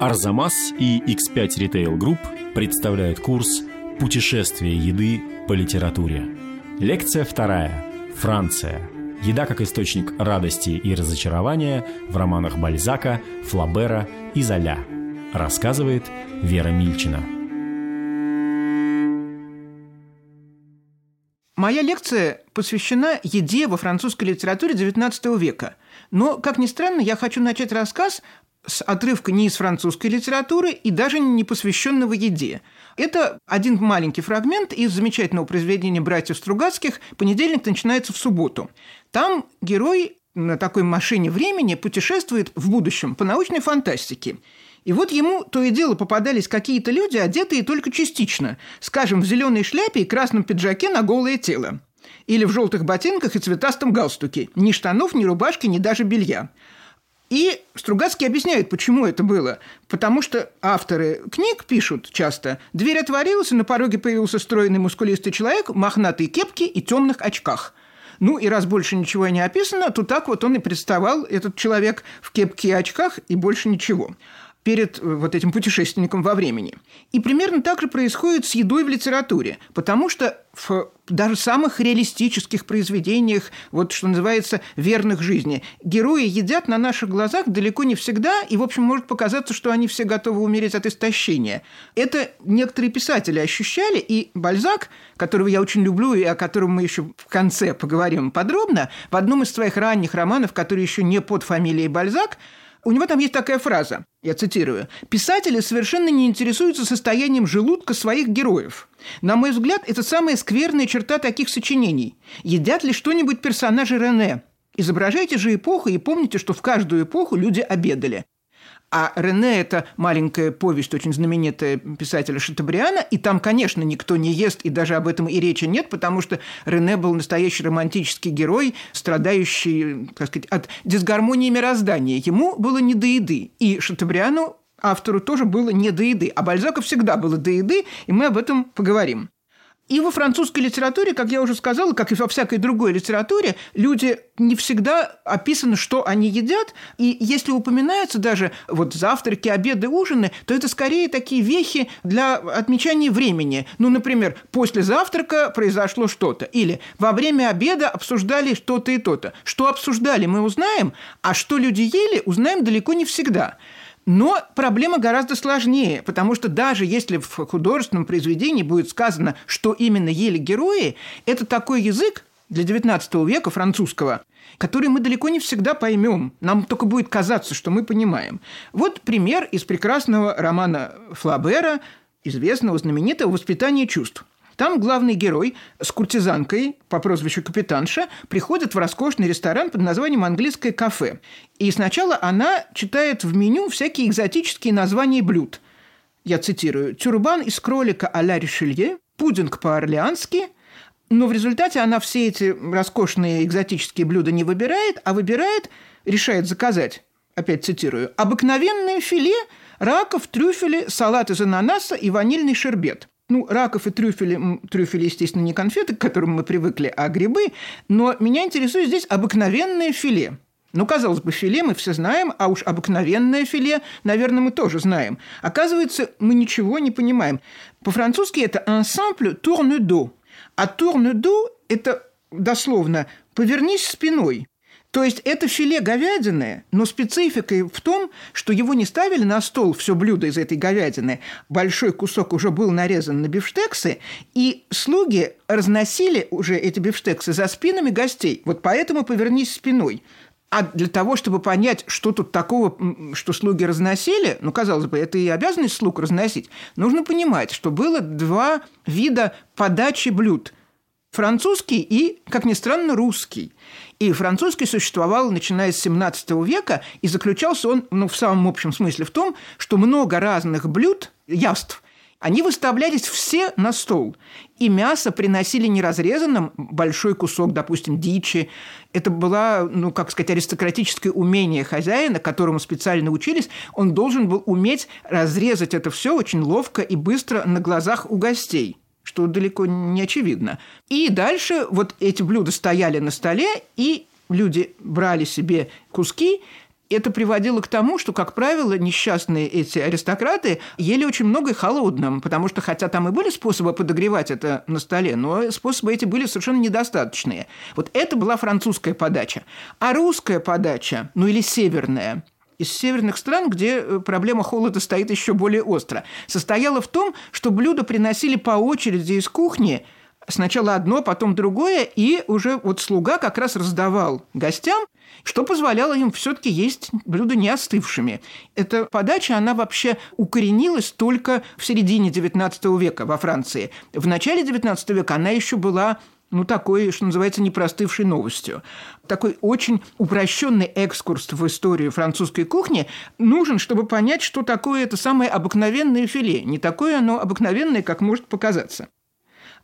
Арзамас и X5 Retail Group представляют курс «Путешествие еды по литературе». Лекция вторая. Франция. Еда как источник радости и разочарования в романах Бальзака, Флабера и Золя. Рассказывает Вера Мильчина. Моя лекция посвящена еде во французской литературе XIX века. Но, как ни странно, я хочу начать рассказ с отрывка не из французской литературы и даже не посвященного еде. Это один маленький фрагмент из замечательного произведения братьев Стругацких «Понедельник начинается в субботу». Там герой на такой машине времени путешествует в будущем по научной фантастике. И вот ему то и дело попадались какие-то люди, одетые только частично, скажем, в зеленой шляпе и красном пиджаке на голое тело. Или в желтых ботинках и цветастом галстуке. Ни штанов, ни рубашки, ни даже белья. И Стругацкий объясняет, почему это было. Потому что авторы книг пишут часто, дверь отворилась, и на пороге появился стройный мускулистый человек в мохнатой кепке и темных очках. Ну и раз больше ничего не описано, то так вот он и представал, этот человек в кепке и очках, и больше ничего перед э, вот этим путешественником во времени. И примерно так же происходит с едой в литературе, потому что в даже самых реалистических произведениях, вот что называется, верных жизни, герои едят на наших глазах далеко не всегда, и, в общем, может показаться, что они все готовы умереть от истощения. Это некоторые писатели ощущали, и Бальзак, которого я очень люблю и о котором мы еще в конце поговорим подробно, в одном из своих ранних романов, который еще не под фамилией Бальзак, у него там есть такая фраза, я цитирую, «Писатели совершенно не интересуются состоянием желудка своих героев. На мой взгляд, это самая скверная черта таких сочинений. Едят ли что-нибудь персонажи Рене? Изображайте же эпоху и помните, что в каждую эпоху люди обедали. А Рене – это маленькая повесть, очень знаменитая писателя Шатабриана, и там, конечно, никто не ест, и даже об этом и речи нет, потому что Рене был настоящий романтический герой, страдающий, так сказать, от дисгармонии мироздания. Ему было не до еды, и Шатабриану автору тоже было не до еды, а Бальзаку всегда было до еды, и мы об этом поговорим. И во французской литературе, как я уже сказала, как и во всякой другой литературе, люди не всегда описаны, что они едят. И если упоминаются даже вот завтраки, обеды, ужины, то это скорее такие вехи для отмечания времени. Ну, например, после завтрака произошло что-то. Или во время обеда обсуждали что-то и то-то. Что обсуждали, мы узнаем, а что люди ели, узнаем далеко не всегда. Но проблема гораздо сложнее, потому что даже если в художественном произведении будет сказано, что именно ели герои, это такой язык для XIX века французского, который мы далеко не всегда поймем. Нам только будет казаться, что мы понимаем. Вот пример из прекрасного романа Флабера, известного, знаменитого «Воспитание чувств». Там главный герой с куртизанкой по прозвищу Капитанша приходит в роскошный ресторан под названием «Английское кафе». И сначала она читает в меню всякие экзотические названия блюд. Я цитирую. «Тюрбан из кролика а-ля Ришелье», «Пудинг по-орлеански», но в результате она все эти роскошные экзотические блюда не выбирает, а выбирает, решает заказать, опять цитирую, «обыкновенное филе, раков, трюфели, салат из ананаса и ванильный шербет». Ну, раков и трюфели, трюфели, естественно, не конфеты, к которым мы привыкли, а грибы. Но меня интересует здесь обыкновенное филе. Ну, казалось бы, филе мы все знаем, а уж обыкновенное филе, наверное, мы тоже знаем. Оказывается, мы ничего не понимаем. По-французски это «un simple tourne dos». А «tourne dos» – это дословно «повернись спиной». То есть это филе говядины, но специфика в том, что его не ставили на стол все блюдо из этой говядины. Большой кусок уже был нарезан на бифштексы, и слуги разносили уже эти бифштексы за спинами гостей. Вот поэтому повернись спиной. А для того, чтобы понять, что тут такого, что слуги разносили, ну, казалось бы, это и обязанность слуг разносить, нужно понимать, что было два вида подачи блюд. Французский и, как ни странно, русский. И французский существовал, начиная с 17 века, и заключался он, ну, в самом общем смысле в том, что много разных блюд, яств, они выставлялись все на стол. И мясо приносили неразрезанным, большой кусок, допустим, дичи. Это было, ну, как сказать, аристократическое умение хозяина, которому специально учились. Он должен был уметь разрезать это все очень ловко и быстро на глазах у гостей что далеко не очевидно. И дальше вот эти блюда стояли на столе, и люди брали себе куски это приводило к тому, что, как правило, несчастные эти аристократы ели очень много холодным, потому что, хотя там и были способы подогревать это на столе, но способы эти были совершенно недостаточные. Вот это была французская подача. А русская подача, ну или северная, из северных стран, где э, проблема холода стоит еще более остро, состояла в том, что блюда приносили по очереди из кухни – сначала одно, потом другое, и уже вот слуга как раз раздавал гостям, что позволяло им все-таки есть блюда не остывшими. Эта подача, она вообще укоренилась только в середине XIX века во Франции. В начале XIX века она еще была ну, такой, что называется, непростывшей новостью. Такой очень упрощенный экскурс в историю французской кухни нужен, чтобы понять, что такое это самое обыкновенное филе. Не такое оно обыкновенное, как может показаться.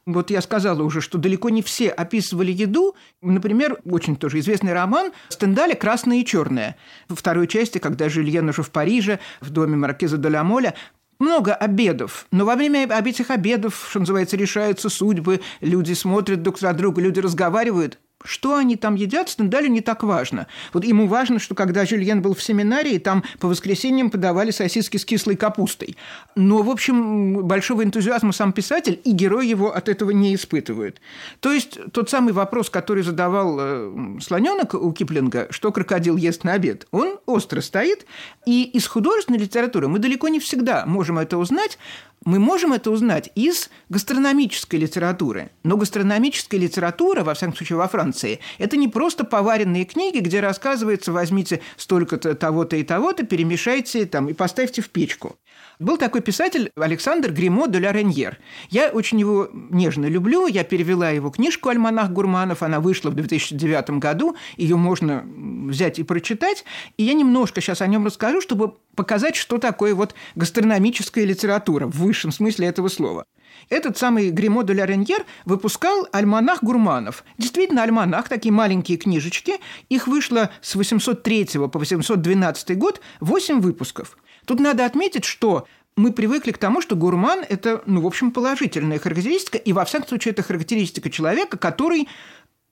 Вот я сказала уже, что далеко не все описывали еду. Например, очень тоже известный роман Стендаля «Красное и черное». Во второй части, когда Жильен уже в Париже, в доме Маркиза Моля, много обедов, но во время этих обедов, что называется, решаются судьбы, люди смотрят друг за друга, люди разговаривают. Что они там едят, Стендалю не так важно. Вот ему важно, что когда Жюльен был в семинарии, там по воскресеньям подавали сосиски с кислой капустой. Но, в общем, большого энтузиазма сам писатель и герой его от этого не испытывают. То есть тот самый вопрос, который задавал э, слоненок у Киплинга, что крокодил ест на обед, он остро стоит. И из художественной литературы мы далеко не всегда можем это узнать, мы можем это узнать из гастрономической литературы. Но гастрономическая литература, во всяком случае во Франции, это не просто поваренные книги, где рассказывается, возьмите столько-то того-то и того-то, перемешайте там, и поставьте в печку. Был такой писатель Александр Гримо де ла Реньер. Я очень его нежно люблю. Я перевела его книжку «Альманах гурманов». Она вышла в 2009 году. Ее можно взять и прочитать. И я немножко сейчас о нем расскажу, чтобы показать, что такое вот гастрономическая литература в высшем смысле этого слова. Этот самый Гримо де ла Реньер выпускал альманах гурманов. Действительно, альманах, такие маленькие книжечки. Их вышло с 803 по 812 год 8 выпусков. Тут надо отметить, что мы привыкли к тому, что гурман – это, ну, в общем, положительная характеристика, и, во всяком случае, это характеристика человека, который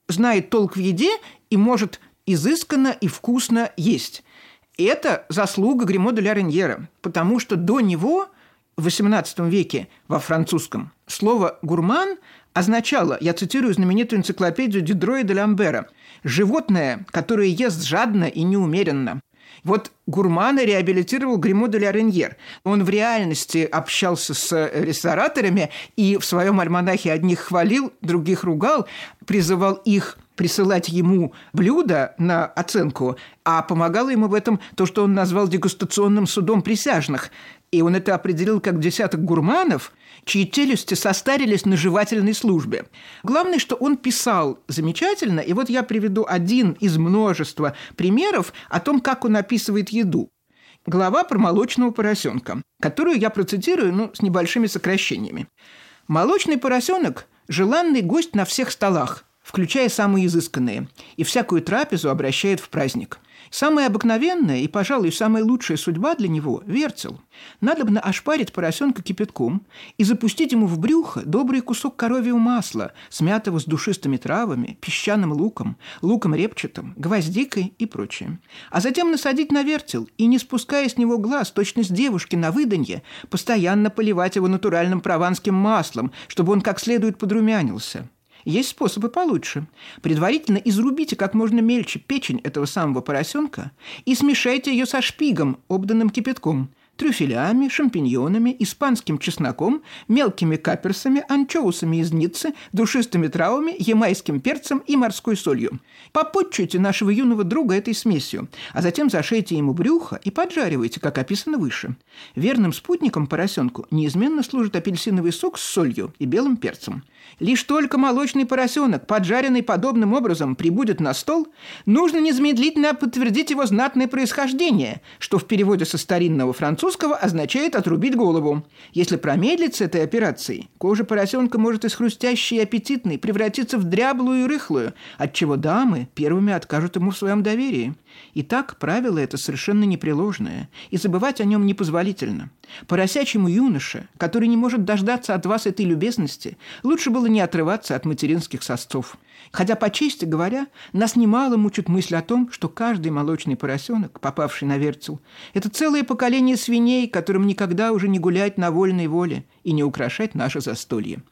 знает толк в еде и может изысканно и вкусно есть. Это заслуга Гримо де ля Реньера, потому что до него в XVIII веке во французском слово «гурман» означало, я цитирую знаменитую энциклопедию Дидро и де Ламбера, «животное, которое ест жадно и неумеренно». Вот Гурмана реабилитировал Гримо де Реньер. Он в реальности общался с рестораторами и в своем альманахе одних хвалил, других ругал, призывал их присылать ему блюда на оценку, а помогало ему в этом то, что он назвал дегустационным судом присяжных. И он это определил как десяток гурманов, чьи челюсти состарились на жевательной службе. Главное, что он писал замечательно, и вот я приведу один из множества примеров о том, как он описывает еду. Глава про молочного поросенка, которую я процитирую, ну, с небольшими сокращениями. «Молочный поросенок – желанный гость на всех столах, включая самые изысканные, и всякую трапезу обращает в праздник – Самая обыкновенная и, пожалуй, самая лучшая судьба для него – вертел. Надо бы ошпарить поросенка кипятком и запустить ему в брюхо добрый кусок коровьего масла, смятого с душистыми травами, песчаным луком, луком репчатым, гвоздикой и прочее. А затем насадить на вертел и, не спуская с него глаз, точно с девушки на выданье, постоянно поливать его натуральным прованским маслом, чтобы он как следует подрумянился. Есть способы получше. Предварительно изрубите как можно мельче печень этого самого поросенка и смешайте ее со шпигом, обданным кипятком – трюфелями, шампиньонами, испанским чесноком, мелкими каперсами, анчоусами из Ниццы, душистыми травами, ямайским перцем и морской солью. Попутчуйте нашего юного друга этой смесью, а затем зашейте ему брюхо и поджаривайте, как описано выше. Верным спутником поросенку неизменно служит апельсиновый сок с солью и белым перцем. Лишь только молочный поросенок, поджаренный подобным образом, прибудет на стол, нужно незамедлительно подтвердить его знатное происхождение, что в переводе со старинного французского означает «отрубить голову». Если промедлить с этой операцией, кожа поросенка может из хрустящей и аппетитной превратиться в дряблую и рыхлую, отчего дамы первыми откажут ему в своем доверии. Итак, правило это совершенно непреложное, и забывать о нем непозволительно. Поросячьему юноше, который не может дождаться от вас этой любезности, лучше было не отрываться от материнских сосцов. Хотя, по чести говоря, нас немало мучит мысль о том, что каждый молочный поросенок, попавший на вертел, это целое поколение свиней, которым никогда уже не гулять на вольной воле и не украшать наше застолье.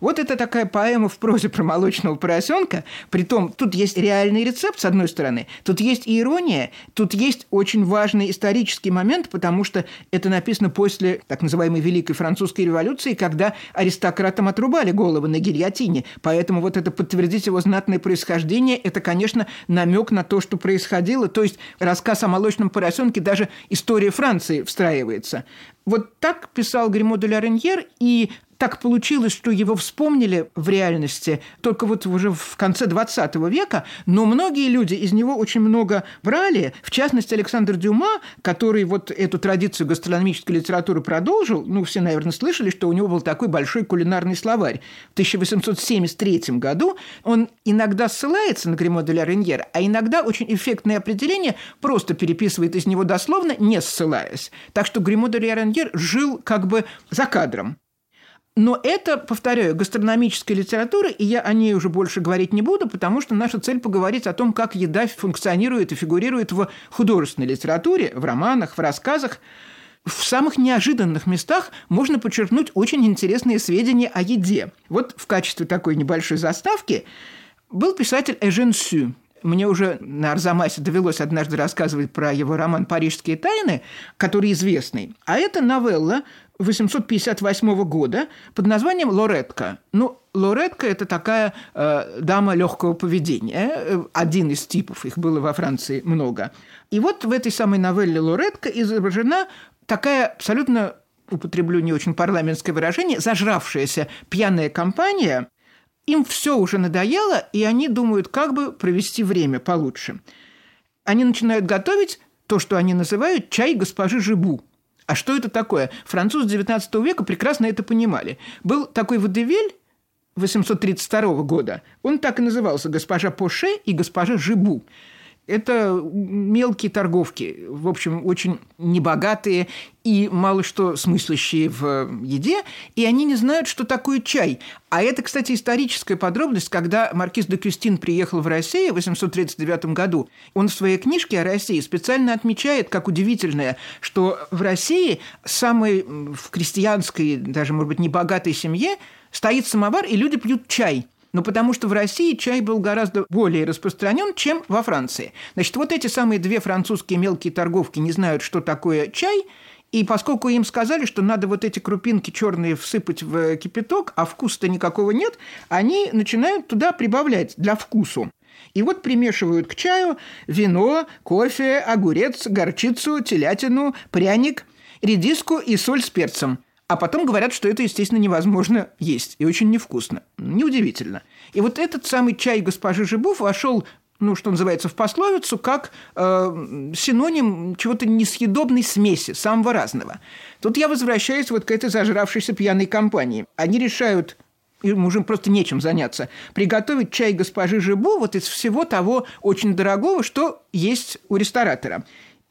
Вот это такая поэма в прозе про молочного поросенка. Притом тут есть реальный рецепт, с одной стороны, тут есть и ирония, тут есть очень важный исторический момент, потому что это написано после так называемой Великой Французской революции, когда аристократам отрубали головы на гильотине. Поэтому вот это подтвердить его знатное происхождение, это, конечно, намек на то, что происходило. То есть рассказ о молочном поросенке, даже история Франции встраивается. Вот так писал Гримо де ля Реньер, и так получилось, что его вспомнили в реальности только вот уже в конце 20 века, но многие люди из него очень много брали, в частности, Александр Дюма, который вот эту традицию гастрономической литературы продолжил, ну, все, наверное, слышали, что у него был такой большой кулинарный словарь. В 1873 году он иногда ссылается на Гримо де ля Реньер, а иногда очень эффектное определение просто переписывает из него дословно, не ссылаясь. Так что Гримо де ля Реньер жил как бы за кадром. Но это, повторяю, гастрономическая литература, и я о ней уже больше говорить не буду, потому что наша цель поговорить о том, как еда функционирует и фигурирует в художественной литературе, в романах, в рассказах. В самых неожиданных местах можно подчеркнуть очень интересные сведения о еде. Вот в качестве такой небольшой заставки был писатель Эжен Сю. Мне уже на Арзамасе довелось однажды рассказывать про его роман «Парижские тайны», который известный. А это новелла 858 года под названием «Лоретка». Ну, Лоретка – это такая э, дама легкого поведения, э, один из типов, их было во Франции много. И вот в этой самой новелле «Лоретка» изображена такая абсолютно употреблю не очень парламентское выражение, зажравшаяся пьяная компания, им все уже надоело, и они думают, как бы провести время получше. Они начинают готовить то, что они называют чай госпожи Жибу – а что это такое? Французы XIX века прекрасно это понимали. Был такой Водевель 832 года, он так и назывался «Госпожа Поше» и «Госпожа Жибу». Это мелкие торговки, в общем, очень небогатые и мало что смыслящие в еде, и они не знают, что такое чай. А это, кстати, историческая подробность, когда маркиз де Кюстин приехал в Россию в 839 году, он в своей книжке о России специально отмечает, как удивительное, что в России самой в крестьянской, даже, может быть, небогатой семье стоит самовар, и люди пьют чай – ну, потому что в России чай был гораздо более распространен, чем во Франции. Значит, вот эти самые две французские мелкие торговки не знают, что такое чай, и поскольку им сказали, что надо вот эти крупинки черные всыпать в кипяток, а вкуса-то никакого нет, они начинают туда прибавлять для вкусу. И вот примешивают к чаю вино, кофе, огурец, горчицу, телятину, пряник, редиску и соль с перцем. А потом говорят, что это, естественно, невозможно есть и очень невкусно. Неудивительно. И вот этот самый чай госпожи Жибуф вошел ну, что называется, в пословицу, как э, синоним чего-то несъедобной смеси, самого разного. Тут я возвращаюсь вот к этой зажравшейся пьяной компании. Они решают им уже просто нечем заняться, приготовить чай госпожи Жибу вот из всего того очень дорогого, что есть у ресторатора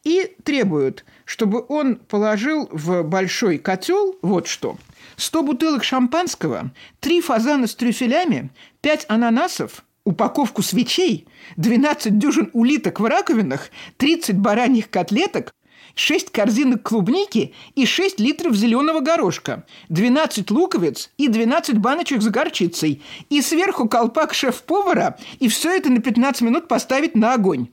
и требуют, чтобы он положил в большой котел вот что. 100 бутылок шампанского, 3 фазана с трюфелями, 5 ананасов, упаковку свечей, 12 дюжин улиток в раковинах, 30 бараньих котлеток, 6 корзинок клубники и 6 литров зеленого горошка, 12 луковиц и 12 баночек с горчицей, и сверху колпак шеф-повара, и все это на 15 минут поставить на огонь.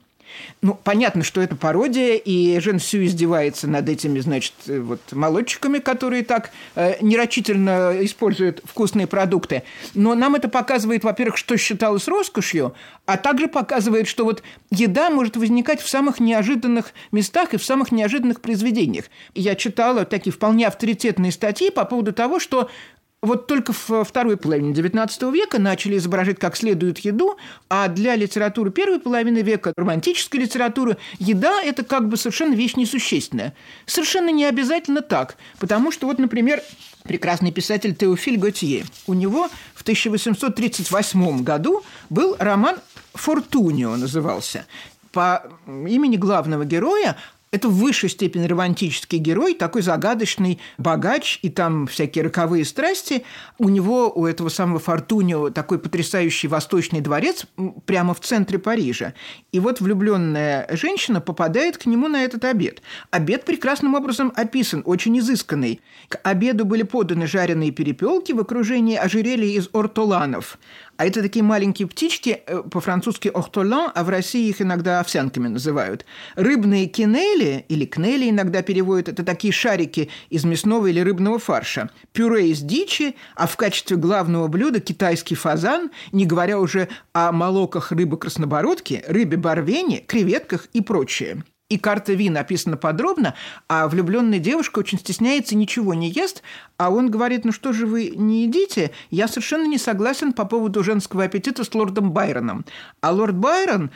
Ну, понятно, что это пародия, и Жен Сю издевается над этими, значит, вот молодчиками, которые так э, нерочительно используют вкусные продукты. Но нам это показывает, во-первых, что считалось роскошью, а также показывает, что вот еда может возникать в самых неожиданных местах и в самых неожиданных произведениях. Я читала такие вполне авторитетные статьи по поводу того, что вот только в второй половине XIX века начали изображать как следует еду, а для литературы первой половины века, романтической литературы, еда – это как бы совершенно вещь несущественная. Совершенно не обязательно так, потому что вот, например, прекрасный писатель Теофиль Готье, у него в 1838 году был роман «Фортунио» назывался. по имени главного героя это в высшей степени романтический герой, такой загадочный богач, и там всякие роковые страсти. У него, у этого самого Фортунио, такой потрясающий восточный дворец прямо в центре Парижа. И вот влюбленная женщина попадает к нему на этот обед. Обед прекрасным образом описан, очень изысканный. К обеду были поданы жареные перепелки в окружении ожерелья из ортоланов. А это такие маленькие птички, э, по-французски «охтолан», а в России их иногда овсянками называют. Рыбные кинели, или кнели иногда переводят, это такие шарики из мясного или рыбного фарша. Пюре из дичи, а в качестве главного блюда китайский фазан, не говоря уже о молоках рыбы-краснобородки, рыбе барвене, креветках и прочее и карта Ви написана подробно, а влюбленная девушка очень стесняется, ничего не ест, а он говорит, ну что же вы не едите? Я совершенно не согласен по поводу женского аппетита с лордом Байроном. А лорд Байрон,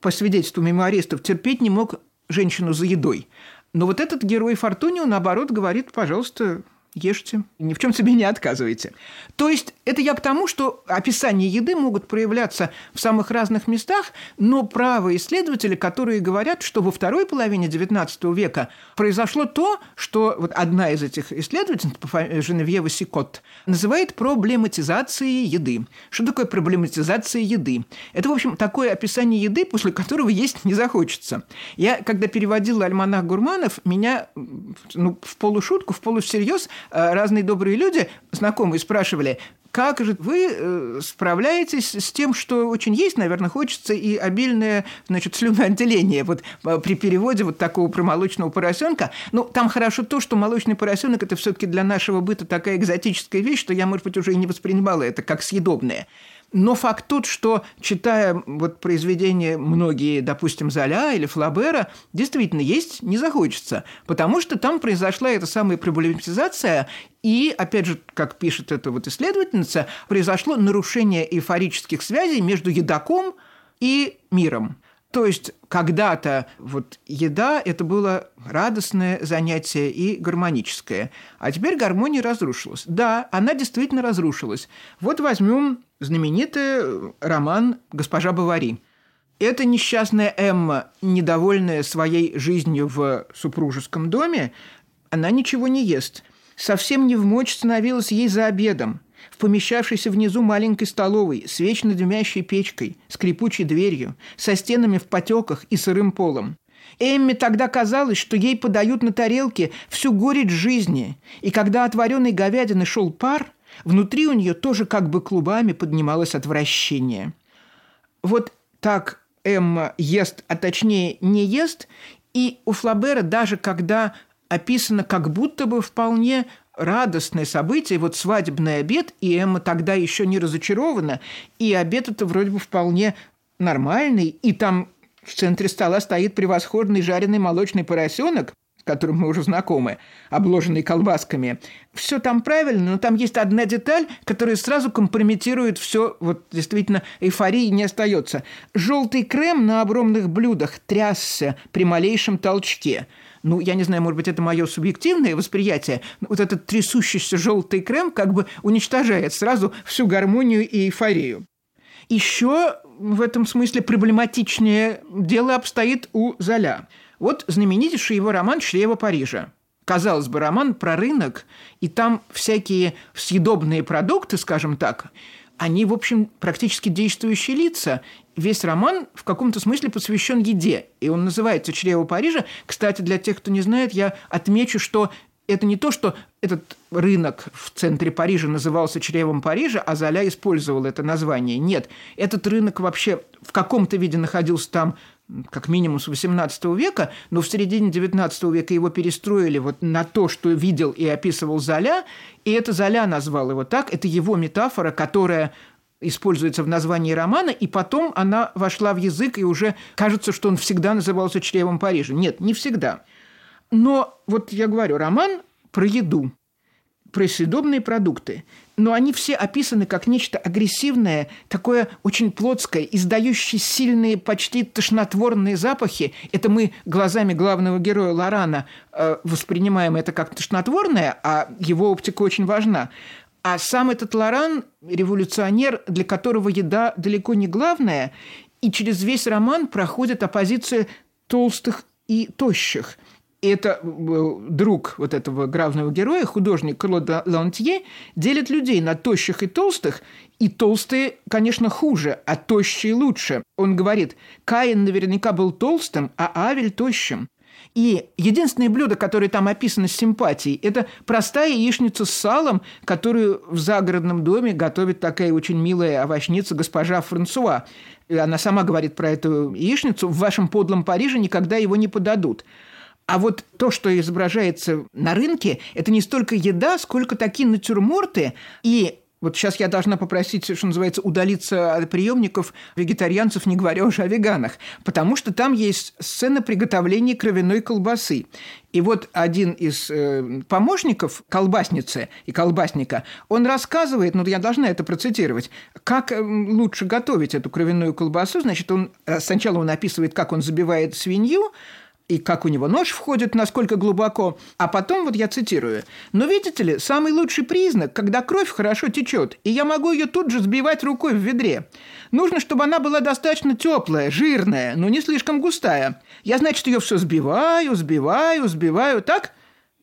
по свидетельству мемуаристов, терпеть не мог женщину за едой. Но вот этот герой Фортунио, наоборот, говорит, пожалуйста, ешьте, ни в чем себе не отказывайте. То есть это я к тому, что описания еды могут проявляться в самых разных местах, но правы исследователи, которые говорят, что во второй половине XIX века произошло то, что вот одна из этих исследовательниц, Женевьева Сикот, называет проблематизацией еды. Что такое проблематизация еды? Это, в общем, такое описание еды, после которого есть не захочется. Я, когда переводила «Альманах гурманов», меня ну, в полушутку, в полусерьез разные добрые люди, знакомые, спрашивали, как же вы э, справляетесь с тем, что очень есть, наверное, хочется и обильное, значит, слюноотделение вот э, при переводе вот такого про молочного поросенка. Ну, там хорошо то, что молочный поросенок это все-таки для нашего быта такая экзотическая вещь, что я, может быть, уже и не воспринимала это как съедобное. Но факт тот, что, читая вот произведения многие, допустим, Золя или Флабера, действительно есть не захочется, потому что там произошла эта самая проблематизация, и, опять же, как пишет эта вот исследовательница, произошло нарушение эйфорических связей между едоком и миром. То есть когда-то вот еда – это было радостное занятие и гармоническое, а теперь гармония разрушилась. Да, она действительно разрушилась. Вот возьмем знаменитый роман «Госпожа Бавари». Эта несчастная Эмма, недовольная своей жизнью в супружеском доме, она ничего не ест. Совсем не в мочь становилась ей за обедом – в помещавшейся внизу маленькой столовой с вечно дымящей печкой, скрипучей дверью, со стенами в потеках и сырым полом. Эмме тогда казалось, что ей подают на тарелке всю горечь жизни, и когда от вареной говядины шел пар, внутри у нее тоже как бы клубами поднималось отвращение. Вот так Эмма ест, а точнее не ест, и у Флабера даже когда описано как будто бы вполне радостное событие, вот свадебный обед, и Эмма тогда еще не разочарована, и обед это вроде бы вполне нормальный, и там в центре стола стоит превосходный жареный молочный поросенок, которым мы уже знакомы, обложенный колбасками. Все там правильно, но там есть одна деталь, которая сразу компрометирует все, вот действительно эйфории не остается. Желтый крем на огромных блюдах трясся при малейшем толчке – ну, я не знаю, может быть, это мое субъективное восприятие, но вот этот трясущийся желтый крем как бы уничтожает сразу всю гармонию и эйфорию. Еще в этом смысле проблематичнее дело обстоит у Золя. Вот знаменитейший его роман «Шлева Парижа». Казалось бы, роман про рынок, и там всякие съедобные продукты, скажем так, они, в общем, практически действующие лица. Весь роман в каком-то смысле посвящен еде, и он называется «Чрево Парижа». Кстати, для тех, кто не знает, я отмечу, что это не то, что этот рынок в центре Парижа назывался чревом Парижа, а Золя использовал это название. Нет, этот рынок вообще в каком-то виде находился там как минимум с XVIII века, но в середине XIX века его перестроили вот на то, что видел и описывал Золя, и это Золя назвал его так, это его метафора, которая используется в названии романа, и потом она вошла в язык, и уже кажется, что он всегда назывался «Чревом Парижа». Нет, не всегда. Но вот я говорю, роман про еду про съедобные продукты, но они все описаны как нечто агрессивное, такое очень плотское, издающее сильные, почти тошнотворные запахи. Это мы глазами главного героя Лорана э, воспринимаем это как тошнотворное, а его оптика очень важна. А сам этот Лоран – революционер, для которого еда далеко не главное, И через весь роман проходит оппозиция толстых и тощих. И это э, друг вот этого главного героя, художник Клод Лантье, делит людей на тощих и толстых, и толстые, конечно, хуже, а тощие лучше. Он говорит, Каин наверняка был толстым, а Авель тощим. И единственное блюдо, которое там описано с симпатией, это простая яичница с салом, которую в загородном доме готовит такая очень милая овощница госпожа Франсуа. Она сама говорит про эту яичницу. В вашем подлом Париже никогда его не подадут. А вот то, что изображается на рынке, это не столько еда, сколько такие натюрморты и вот сейчас я должна попросить, что называется, удалиться от приемников вегетарианцев, не говоря уже о веганах, потому что там есть сцена приготовления кровяной колбасы. И вот один из э, помощников колбасницы и колбасника, он рассказывает, ну я должна это процитировать, как э, лучше готовить эту кровяную колбасу. Значит, он э, сначала он описывает, как он забивает свинью, и как у него нож входит, насколько глубоко. А потом, вот я цитирую, «Но видите ли, самый лучший признак, когда кровь хорошо течет, и я могу ее тут же сбивать рукой в ведре. Нужно, чтобы она была достаточно теплая, жирная, но не слишком густая. Я, значит, ее все сбиваю, сбиваю, сбиваю, так?»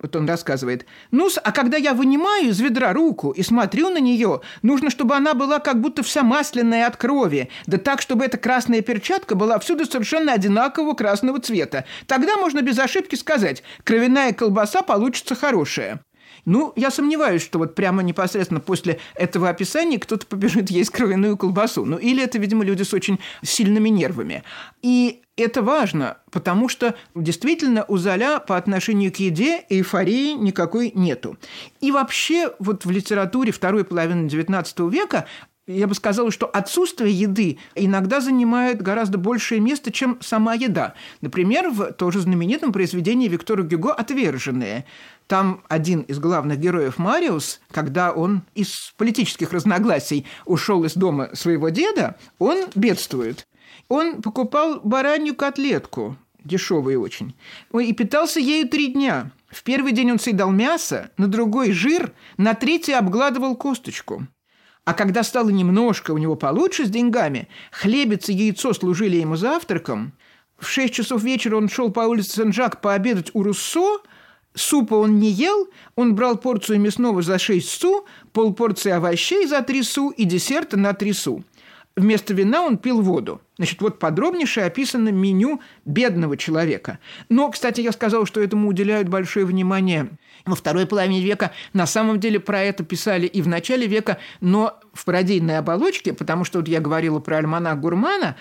Вот он рассказывает. ну а когда я вынимаю из ведра руку и смотрю на нее, нужно, чтобы она была как будто вся масляная от крови, да так, чтобы эта красная перчатка была всюду совершенно одинакового красного цвета. Тогда можно без ошибки сказать, кровяная колбаса получится хорошая. Ну, я сомневаюсь, что вот прямо непосредственно после этого описания кто-то побежит есть кровяную колбасу. Ну, или это, видимо, люди с очень сильными нервами. И это важно, потому что действительно у Золя по отношению к еде эйфории никакой нету. И вообще вот в литературе второй половины XIX века я бы сказала, что отсутствие еды иногда занимает гораздо большее место, чем сама еда. Например, в тоже знаменитом произведении Виктора Гюго «Отверженные». Там один из главных героев Мариус, когда он из политических разногласий ушел из дома своего деда, он бедствует. Он покупал баранью котлетку, дешевую очень, и питался ею три дня. В первый день он съедал мясо, на другой – жир, на третий обгладывал косточку. А когда стало немножко у него получше с деньгами, хлебец и яйцо служили ему завтраком. В шесть часов вечера он шел по улице Сен-Жак пообедать у Руссо, Супа он не ел, он брал порцию мясного за 6 су, полпорции овощей за 3 су и десерта на 3 су. Вместо вина он пил воду. Значит, вот подробнейше описано меню бедного человека. Но, кстати, я сказал, что этому уделяют большое внимание во второй половине века. На самом деле про это писали и в начале века, но в пародийной оболочке, потому что вот я говорила про альманах Гурмана,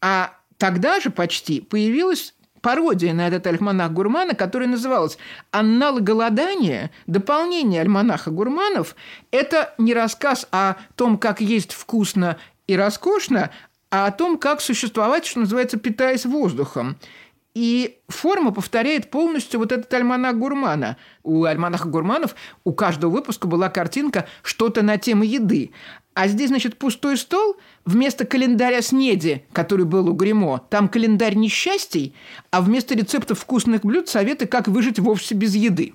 а тогда же почти появилась пародия на этот альманах Гурмана, которая называлась «Анналы голодания. Дополнение альманаха Гурманов». Это не рассказ о том, как есть вкусно и роскошно, а о том, как существовать, что называется, питаясь воздухом. И форма повторяет полностью вот этот альманах Гурмана. У альманаха Гурманов у каждого выпуска была картинка «Что-то на тему еды». А здесь, значит, пустой стол вместо календаря снеди, который был у Гримо, там календарь несчастий, а вместо рецептов вкусных блюд советы, как выжить вовсе без еды.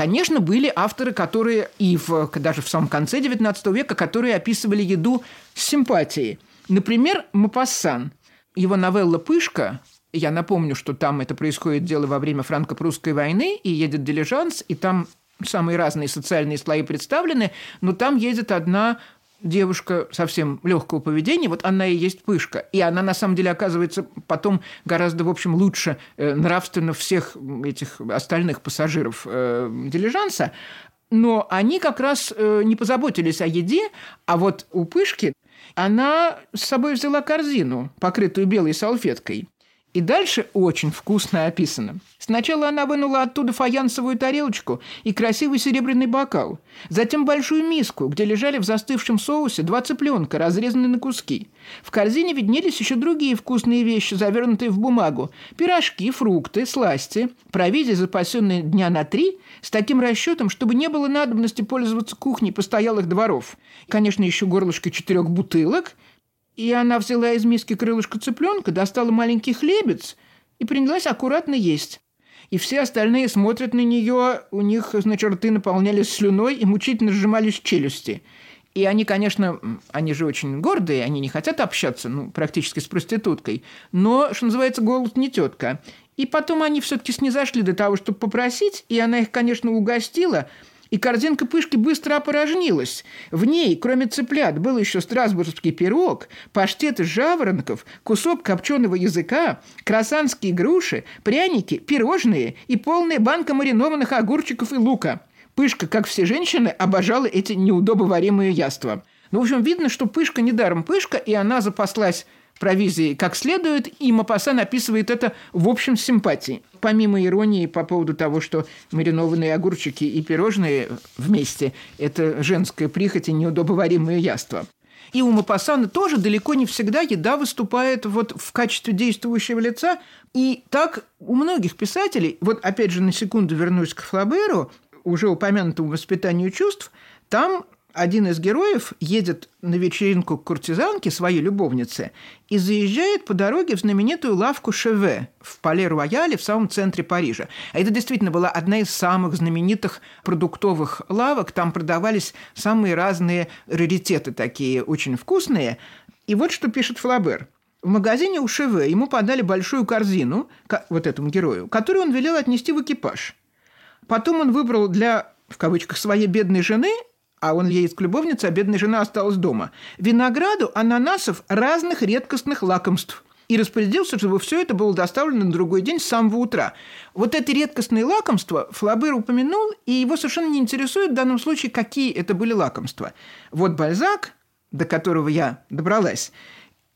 Конечно, были авторы, которые и в, даже в самом конце XIX века, которые описывали еду с симпатией. Например, Мапассан. Его новелла «Пышка» Я напомню, что там это происходит дело во время франко-прусской войны, и едет дилижанс, и там самые разные социальные слои представлены, но там едет одна девушка совсем легкого поведения, вот она и есть пышка. И она, на самом деле, оказывается потом гораздо, в общем, лучше э, нравственно всех этих остальных пассажиров э, дилижанса. Но они как раз э, не позаботились о еде, а вот у пышки она с собой взяла корзину, покрытую белой салфеткой. И дальше очень вкусно описано. Сначала она вынула оттуда фаянсовую тарелочку и красивый серебряный бокал. Затем большую миску, где лежали в застывшем соусе два цыпленка, разрезанные на куски. В корзине виднелись еще другие вкусные вещи, завернутые в бумагу. Пирожки, фрукты, сласти, провизия, запасенная дня на три, с таким расчетом, чтобы не было надобности пользоваться кухней постоялых дворов. Конечно, еще горлышко четырех бутылок – и она взяла из миски крылышко цыпленка, достала маленький хлебец и принялась аккуратно есть. И все остальные смотрят на нее, у них, значит, рты наполнялись слюной и мучительно сжимались челюсти. И они, конечно, они же очень гордые, они не хотят общаться, ну, практически с проституткой. Но, что называется, голод не тетка. И потом они все-таки снизошли до того, чтобы попросить, и она их, конечно, угостила – и корзинка пышки быстро опорожнилась. В ней, кроме цыплят, был еще страсбургский пирог, паштет из жаворонков, кусок копченого языка, красанские груши, пряники, пирожные и полная банка маринованных огурчиков и лука. Пышка, как все женщины, обожала эти неудобоваримые яства. Ну, в общем, видно, что Пышка недаром Пышка, и она запаслась провизии как следует, и Мапасан описывает это в общем с симпатией. Помимо иронии по поводу того, что маринованные огурчики и пирожные вместе – это женская прихоть и неудобоваримое яство. И у Мапасана тоже далеко не всегда еда выступает вот в качестве действующего лица. И так у многих писателей, вот опять же на секунду вернусь к Флаберу, уже упомянутому воспитанию чувств, там один из героев едет на вечеринку к куртизанке, своей любовнице, и заезжает по дороге в знаменитую лавку Шеве в Пале-Рояле в самом центре Парижа. А это действительно была одна из самых знаменитых продуктовых лавок. Там продавались самые разные раритеты такие, очень вкусные. И вот что пишет Флабер. В магазине у Шеве ему подали большую корзину, вот этому герою, которую он велел отнести в экипаж. Потом он выбрал для в кавычках, своей бедной жены а он едет к любовнице, а бедная жена осталась дома. Винограду, ананасов, разных редкостных лакомств. И распорядился, чтобы все это было доставлено на другой день с самого утра. Вот эти редкостные лакомства Флабер упомянул, и его совершенно не интересует в данном случае, какие это были лакомства. Вот Бальзак, до которого я добралась,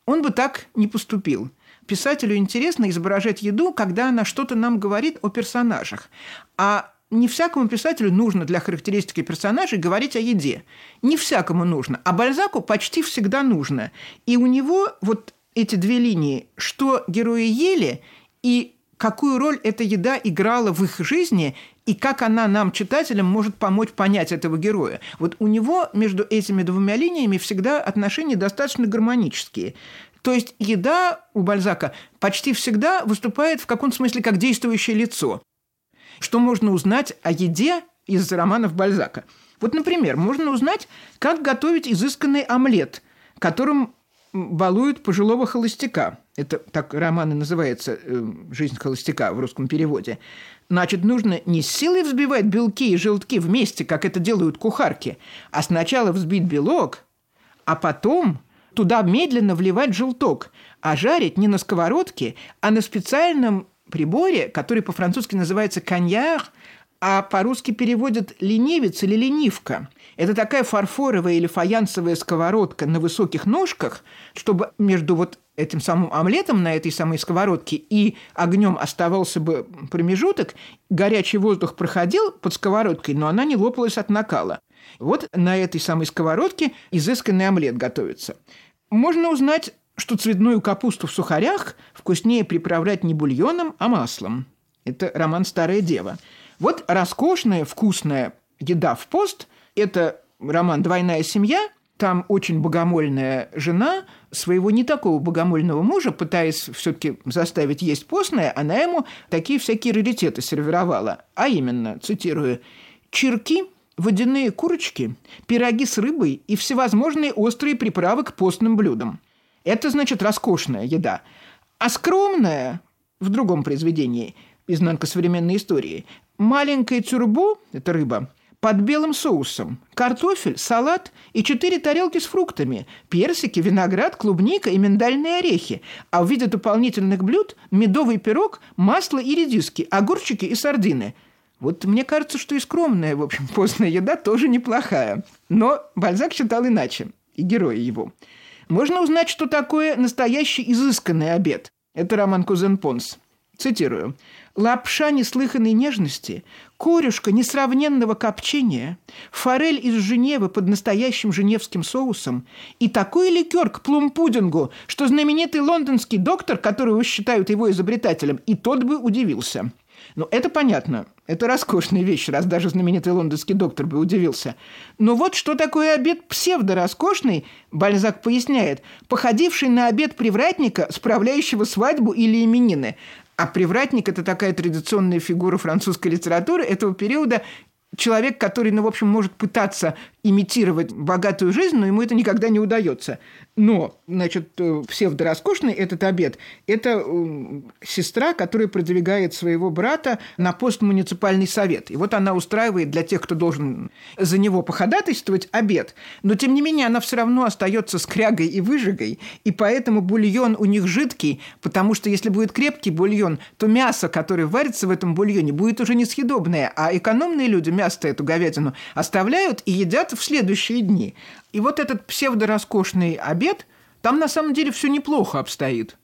он бы так не поступил. Писателю интересно изображать еду, когда она что-то нам говорит о персонажах. А не всякому писателю нужно для характеристики персонажей говорить о еде. Не всякому нужно, а Бальзаку почти всегда нужно. И у него вот эти две линии, что герои ели и какую роль эта еда играла в их жизни и как она нам, читателям, может помочь понять этого героя. Вот у него между этими двумя линиями всегда отношения достаточно гармонические. То есть еда у Бальзака почти всегда выступает в каком-то смысле как действующее лицо. Что можно узнать о еде из романов Бальзака? Вот, например, можно узнать, как готовить изысканный омлет, которым балуют пожилого холостяка. Это так роман и называется э, «Жизнь холостяка» в русском переводе. Значит, нужно не с силой взбивать белки и желтки вместе, как это делают кухарки, а сначала взбить белок, а потом туда медленно вливать желток, а жарить не на сковородке, а на специальном приборе, который по-французски называется «коньяр», а по-русски переводят «ленивец» или «ленивка». Это такая фарфоровая или фаянсовая сковородка на высоких ножках, чтобы между вот этим самым омлетом на этой самой сковородке и огнем оставался бы промежуток, горячий воздух проходил под сковородкой, но она не лопалась от накала. Вот на этой самой сковородке изысканный омлет готовится. Можно узнать что цветную капусту в сухарях вкуснее приправлять не бульоном, а маслом. Это роман «Старая дева». Вот роскошная, вкусная еда в пост – это роман «Двойная семья», там очень богомольная жена своего не такого богомольного мужа, пытаясь все-таки заставить есть постное, она ему такие всякие раритеты сервировала. А именно, цитирую, «чирки, водяные курочки, пироги с рыбой и всевозможные острые приправы к постным блюдам. Это значит роскошная еда. А скромная в другом произведении «Изнанка современной истории» маленькое тюрбо – это рыба – под белым соусом, картофель, салат и четыре тарелки с фруктами, персики, виноград, клубника и миндальные орехи, а в виде дополнительных блюд медовый пирог, масло и редиски, огурчики и сардины. Вот мне кажется, что и скромная, в общем, постная еда тоже неплохая. Но Бальзак считал иначе, и герои его – можно узнать, что такое настоящий изысканный обед. Это роман Кузен Понс. Цитирую. «Лапша неслыханной нежности, корюшка несравненного копчения, форель из Женевы под настоящим женевским соусом и такой ликер к плум-пудингу, что знаменитый лондонский доктор, которого считают его изобретателем, и тот бы удивился». Ну, это понятно. Это роскошная вещь, раз даже знаменитый лондонский доктор бы удивился. Но вот что такое обед псевдороскошный, Бальзак поясняет, походивший на обед привратника, справляющего свадьбу или именины. А привратник – это такая традиционная фигура французской литературы этого периода, человек, который, ну, в общем, может пытаться имитировать богатую жизнь, но ему это никогда не удается. Но, значит, э, псевдороскошный этот обед – это э, сестра, которая продвигает своего брата на пост муниципальный совет. И вот она устраивает для тех, кто должен за него походатайствовать, обед. Но, тем не менее, она все равно остается скрягой и выжигой, и поэтому бульон у них жидкий, потому что если будет крепкий бульон, то мясо, которое варится в этом бульоне, будет уже несъедобное, а экономные люди мясо эту говядину оставляют и едят в следующие дни. И вот этот псевдороскошный обед, там на самом деле все неплохо обстоит.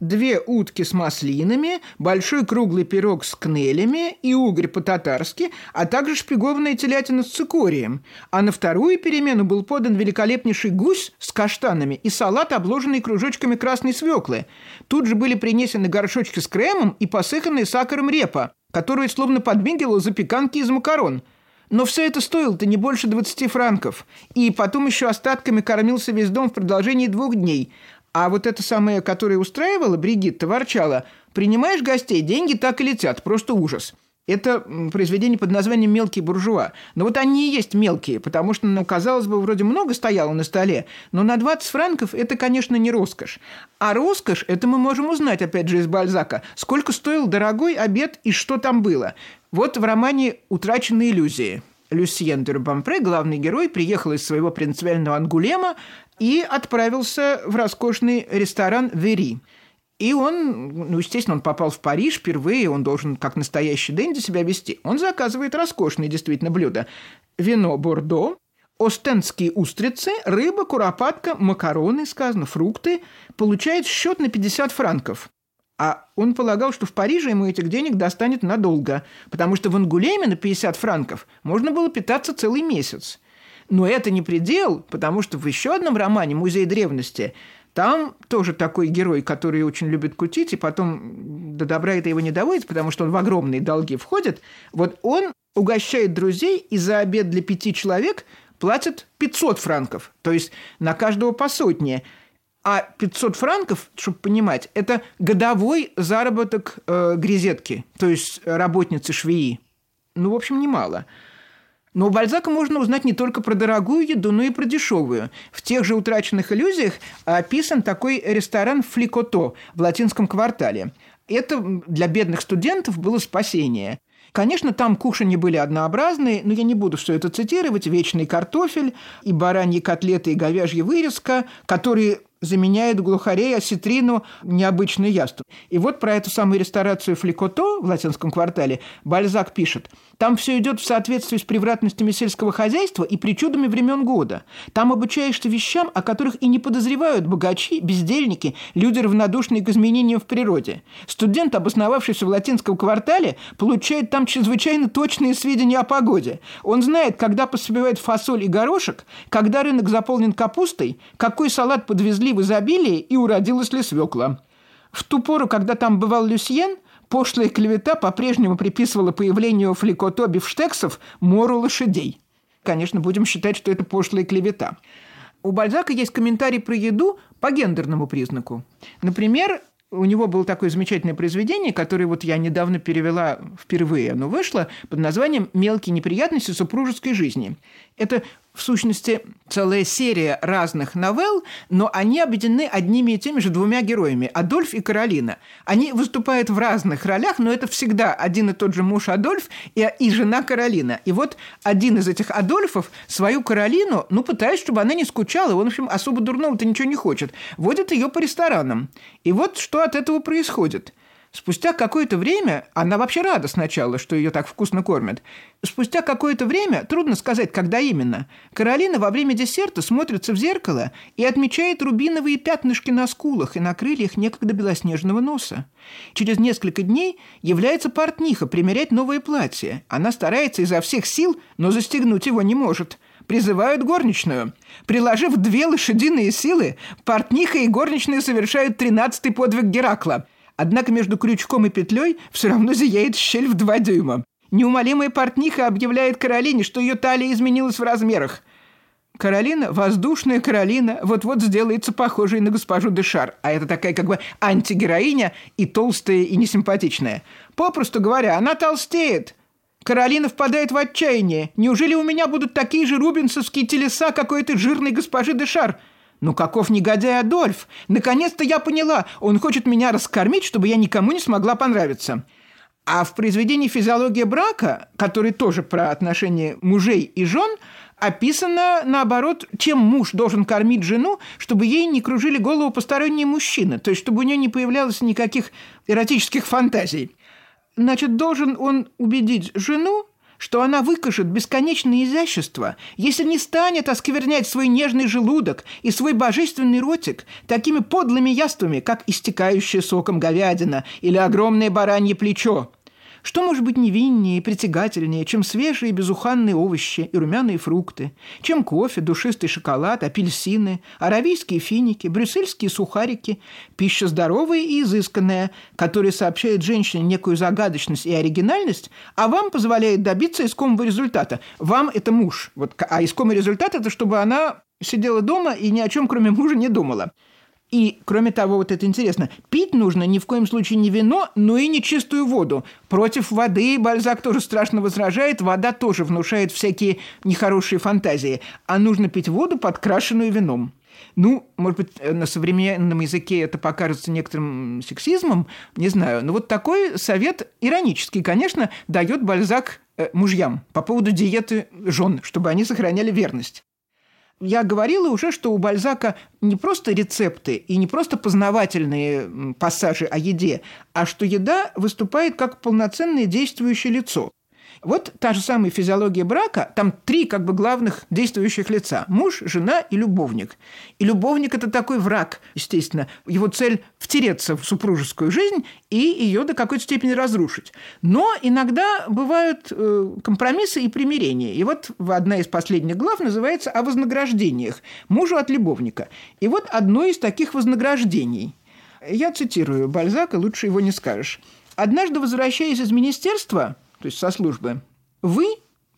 Две утки с маслинами, большой круглый пирог с кнелями и угорь по-татарски, а также шпигованная телятина с цикорием. А на вторую перемену был подан великолепнейший гусь с каштанами и салат, обложенный кружочками красной свеклы. Тут же были принесены горшочки с кремом и посыханные сахаром репа, которую словно подмигивала запеканки из макарон – но все это стоило-то не больше 20 франков. И потом еще остатками кормился весь дом в продолжении двух дней. А вот это самое, которое устраивала, Бригитта ворчала, «Принимаешь гостей, деньги так и летят, просто ужас». Это произведение под названием «Мелкие буржуа». Но вот они и есть мелкие, потому что, ну, казалось бы, вроде много стояло на столе, но на 20 франков это, конечно, не роскошь. А роскошь, это мы можем узнать, опять же, из Бальзака, сколько стоил дорогой обед и что там было. Вот в романе «Утраченные иллюзии». Люсьен де Рубампре, главный герой, приехал из своего принципиального Ангулема и отправился в роскошный ресторан «Вери». И он, ну, естественно, он попал в Париж впервые, он должен как настоящий Дэнди себя вести. Он заказывает роскошные действительно блюда. Вино Бордо, остенские устрицы, рыба, куропатка, макароны, сказано, фрукты. Получает счет на 50 франков. А он полагал, что в Париже ему этих денег достанет надолго, потому что в Ангулеме на 50 франков можно было питаться целый месяц. Но это не предел, потому что в еще одном романе «Музей древности» Там тоже такой герой, который очень любит кутить, и потом до добра это его не доводит, потому что он в огромные долги входит. Вот он угощает друзей, и за обед для пяти человек платит 500 франков, то есть на каждого по сотне. А 500 франков, чтобы понимать, это годовой заработок э, грезетки, то есть работницы швеи. Ну, в общем, немало. Но у Бальзака можно узнать не только про дорогую еду, но и про дешевую. В тех же «Утраченных иллюзиях» описан такой ресторан «Фликото» в латинском квартале. Это для бедных студентов было спасение. Конечно, там кушани были однообразные, но я не буду все это цитировать. Вечный картофель и бараньи котлеты и говяжья вырезка, которые заменяет глухарей осетрину необычный ясту. И вот про эту самую ресторацию Фликото в латинском квартале Бальзак пишет. Там все идет в соответствии с превратностями сельского хозяйства и причудами времен года. Там обучаешься вещам, о которых и не подозревают богачи, бездельники, люди, равнодушные к изменениям в природе. Студент, обосновавшийся в латинском квартале, получает там чрезвычайно точные сведения о погоде. Он знает, когда поспевает фасоль и горошек, когда рынок заполнен капустой, какой салат подвезли в изобилии и уродилась ли свекла. В ту пору, когда там бывал Люсьен, пошлая клевета по-прежнему приписывала появлению фликото бифштексов мору лошадей. Конечно, будем считать, что это пошлая клевета. У Бальзака есть комментарий про еду по гендерному признаку. Например, у него было такое замечательное произведение, которое вот я недавно перевела впервые. Оно вышло под названием «Мелкие неприятности супружеской жизни». Это в сущности, целая серия разных новелл, но они объединены одними и теми же двумя героями – Адольф и Каролина. Они выступают в разных ролях, но это всегда один и тот же муж Адольф и, и жена Каролина. И вот один из этих Адольфов свою Каролину, ну, пытаясь, чтобы она не скучала, он, в общем, особо дурного-то ничего не хочет, водит ее по ресторанам. И вот что от этого происходит – Спустя какое-то время, она вообще рада сначала, что ее так вкусно кормят. Спустя какое-то время, трудно сказать, когда именно, Каролина во время десерта смотрится в зеркало и отмечает рубиновые пятнышки на скулах и на крыльях некогда белоснежного носа. Через несколько дней является портниха примерять новое платье. Она старается изо всех сил, но застегнуть его не может – призывают горничную. Приложив две лошадиные силы, портниха и горничная совершают тринадцатый подвиг Геракла. Однако между крючком и петлей все равно зияет щель в два дюйма. Неумолимая портниха объявляет Каролине, что ее талия изменилась в размерах. Каролина, воздушная Каролина, вот-вот сделается похожей на госпожу Дешар, а это такая как бы антигероиня и толстая, и несимпатичная. Попросту говоря, она толстеет. Каролина впадает в отчаяние. Неужели у меня будут такие же рубинсовские телеса, как у этой жирной госпожи Дешар? Ну каков негодяй Адольф? Наконец-то я поняла. Он хочет меня раскормить, чтобы я никому не смогла понравиться. А в произведении «Физиология брака», который тоже про отношения мужей и жен, описано, наоборот, чем муж должен кормить жену, чтобы ей не кружили голову посторонние мужчины, то есть чтобы у нее не появлялось никаких эротических фантазий. Значит, должен он убедить жену, что она выкажет бесконечное изящество, если не станет осквернять свой нежный желудок и свой божественный ротик такими подлыми яствами, как истекающая соком говядина или огромное баранье плечо. Что может быть невиннее и притягательнее, чем свежие безуханные овощи и румяные фрукты, чем кофе, душистый шоколад, апельсины, аравийские финики, брюссельские сухарики, пища здоровая и изысканная, которая сообщает женщине некую загадочность и оригинальность, а вам позволяет добиться искомого результата. Вам это муж, вот, а искомый результат – это чтобы она сидела дома и ни о чем, кроме мужа, не думала. И, кроме того, вот это интересно, пить нужно ни в коем случае не вино, но и не чистую воду. Против воды Бальзак тоже страшно возражает, вода тоже внушает всякие нехорошие фантазии. А нужно пить воду, подкрашенную вином. Ну, может быть, на современном языке это покажется некоторым сексизмом, не знаю. Но вот такой совет иронический, конечно, дает Бальзак э, мужьям по поводу диеты жен, чтобы они сохраняли верность. Я говорила уже, что у Бальзака не просто рецепты и не просто познавательные пассажи о еде, а что еда выступает как полноценное действующее лицо – вот та же самая физиология брака, там три как бы главных действующих лица – муж, жена и любовник. И любовник – это такой враг, естественно. Его цель – втереться в супружескую жизнь и ее до какой-то степени разрушить. Но иногда бывают э, компромиссы и примирения. И вот одна из последних глав называется «О вознаграждениях. Мужу от любовника». И вот одно из таких вознаграждений. Я цитирую Бальзака, лучше его не скажешь. «Однажды, возвращаясь из министерства, то есть со службы, вы,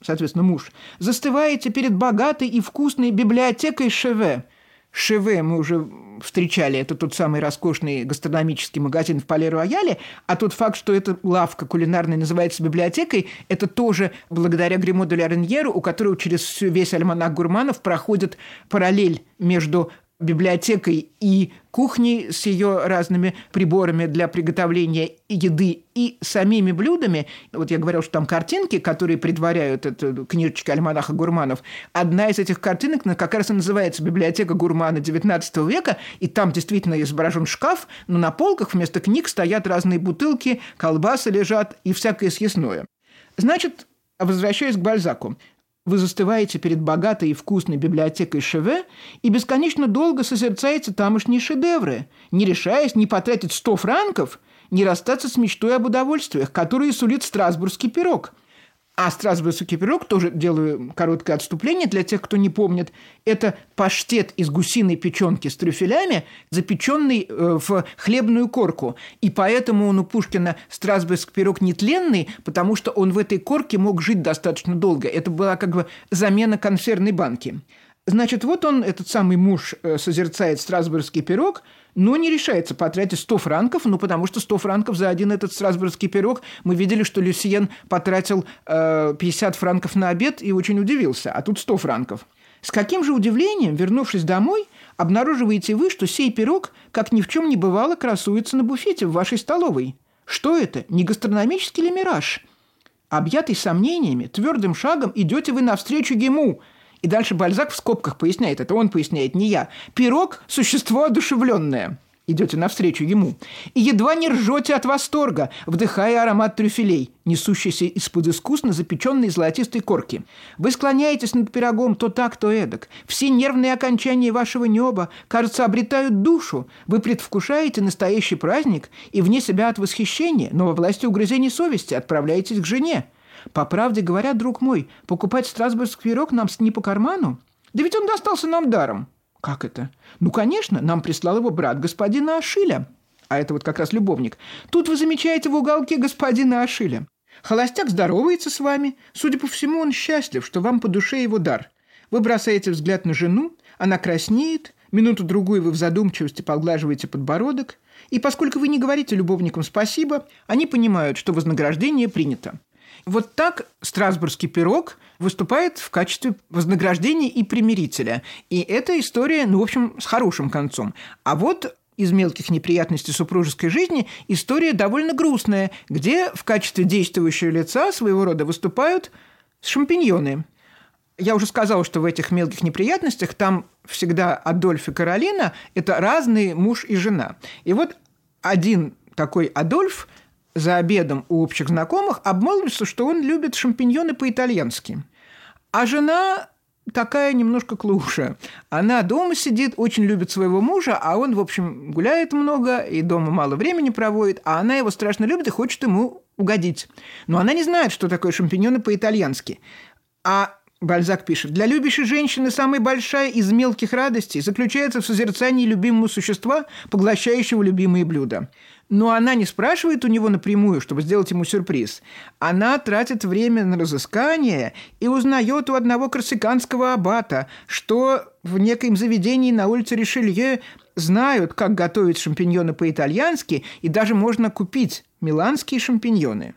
соответственно, муж, застываете перед богатой и вкусной библиотекой Шеве. Шеве мы уже встречали, это тот самый роскошный гастрономический магазин в Пале-Рояле, а тот факт, что эта лавка кулинарная называется библиотекой, это тоже благодаря Гримо де Ля у которого через весь альманах гурманов проходит параллель между библиотекой и кухней с ее разными приборами для приготовления еды и самими блюдами. Вот я говорил, что там картинки, которые предваряют эту книжечку альманаха гурманов. Одна из этих картинок как раз и называется «Библиотека гурмана XIX века», и там действительно изображен шкаф, но на полках вместо книг стоят разные бутылки, колбасы лежат и всякое съестное. Значит, возвращаясь к Бальзаку, вы застываете перед богатой и вкусной библиотекой Шеве и бесконечно долго созерцаете тамошние шедевры, не решаясь ни потратить 100 франков, ни расстаться с мечтой об удовольствиях, которые сулит страсбургский пирог – а страсбургский пирог, тоже делаю короткое отступление для тех, кто не помнит, это паштет из гусиной печенки с трюфелями, запеченный э, в хлебную корку. И поэтому он у Пушкина страсбургский пирог нетленный, потому что он в этой корке мог жить достаточно долго. Это была как бы замена консервной банки. Значит, вот он, этот самый муж, э, созерцает страсбургский пирог – но не решается потратить 100 франков, ну, потому что 100 франков за один этот страсбургский пирог. Мы видели, что Люсьен потратил э, 50 франков на обед и очень удивился, а тут 100 франков. С каким же удивлением, вернувшись домой, обнаруживаете вы, что сей пирог, как ни в чем не бывало, красуется на буфете в вашей столовой? Что это? Не гастрономический ли мираж? Объятый сомнениями, твердым шагом идете вы навстречу ему – и дальше Бальзак в скобках поясняет, это он поясняет, не я. Пирог – существо одушевленное. Идете навстречу ему. И едва не ржете от восторга, вдыхая аромат трюфелей, несущийся из-под искусно запеченной золотистой корки. Вы склоняетесь над пирогом то так, то эдак. Все нервные окончания вашего неба, кажется, обретают душу. Вы предвкушаете настоящий праздник и вне себя от восхищения, но во власти угрызений совести отправляетесь к жене. По правде говоря, друг мой, покупать страсбургский пирог нам не по карману. Да ведь он достался нам даром. Как это? Ну, конечно, нам прислал его брат господина Ашиля. А это вот как раз любовник. Тут вы замечаете в уголке господина Ашиля. Холостяк здоровается с вами. Судя по всему, он счастлив, что вам по душе его дар. Вы бросаете взгляд на жену, она краснеет, минуту-другую вы в задумчивости поглаживаете подбородок, и поскольку вы не говорите любовникам спасибо, они понимают, что вознаграждение принято. Вот так страсбургский пирог выступает в качестве вознаграждения и примирителя. И эта история, ну, в общем, с хорошим концом. А вот из мелких неприятностей супружеской жизни история довольно грустная, где в качестве действующего лица своего рода выступают шампиньоны. Я уже сказал, что в этих мелких неприятностях там всегда Адольф и Каролина – это разные муж и жена. И вот один такой Адольф за обедом у общих знакомых обмолвился, что он любит шампиньоны по-итальянски. А жена такая немножко клуша. Она дома сидит, очень любит своего мужа, а он, в общем, гуляет много и дома мало времени проводит, а она его страшно любит и хочет ему угодить. Но она не знает, что такое шампиньоны по-итальянски. А Бальзак пишет, «Для любящей женщины самая большая из мелких радостей заключается в созерцании любимого существа, поглощающего любимые блюда». Но она не спрашивает у него напрямую, чтобы сделать ему сюрприз. Она тратит время на разыскание и узнает у одного корсиканского аббата, что в некоем заведении на улице Ришелье знают, как готовить шампиньоны по-итальянски, и даже можно купить миланские шампиньоны.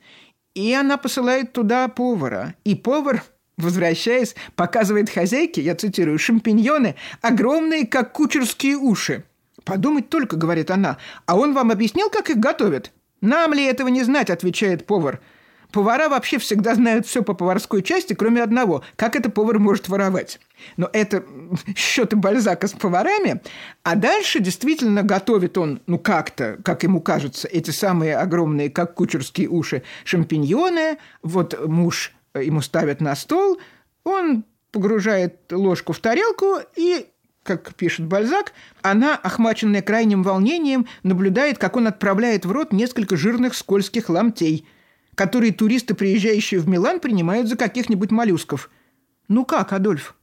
И она посылает туда повара. И повар возвращаясь, показывает хозяйке, я цитирую, шампиньоны, огромные, как кучерские уши. «Подумать только», — говорит она, — «а он вам объяснил, как их готовят?» «Нам ли этого не знать?» — отвечает повар. Повара вообще всегда знают все по поварской части, кроме одного – как это повар может воровать. Но это счеты Бальзака с поварами. А дальше действительно готовит он, ну как-то, как ему кажется, эти самые огромные, как кучерские уши, шампиньоны. Вот муж ему ставят на стол, он погружает ложку в тарелку и как пишет Бальзак, она, охваченная крайним волнением, наблюдает, как он отправляет в рот несколько жирных скользких ломтей, которые туристы, приезжающие в Милан, принимают за каких-нибудь моллюсков. «Ну как, Адольф?»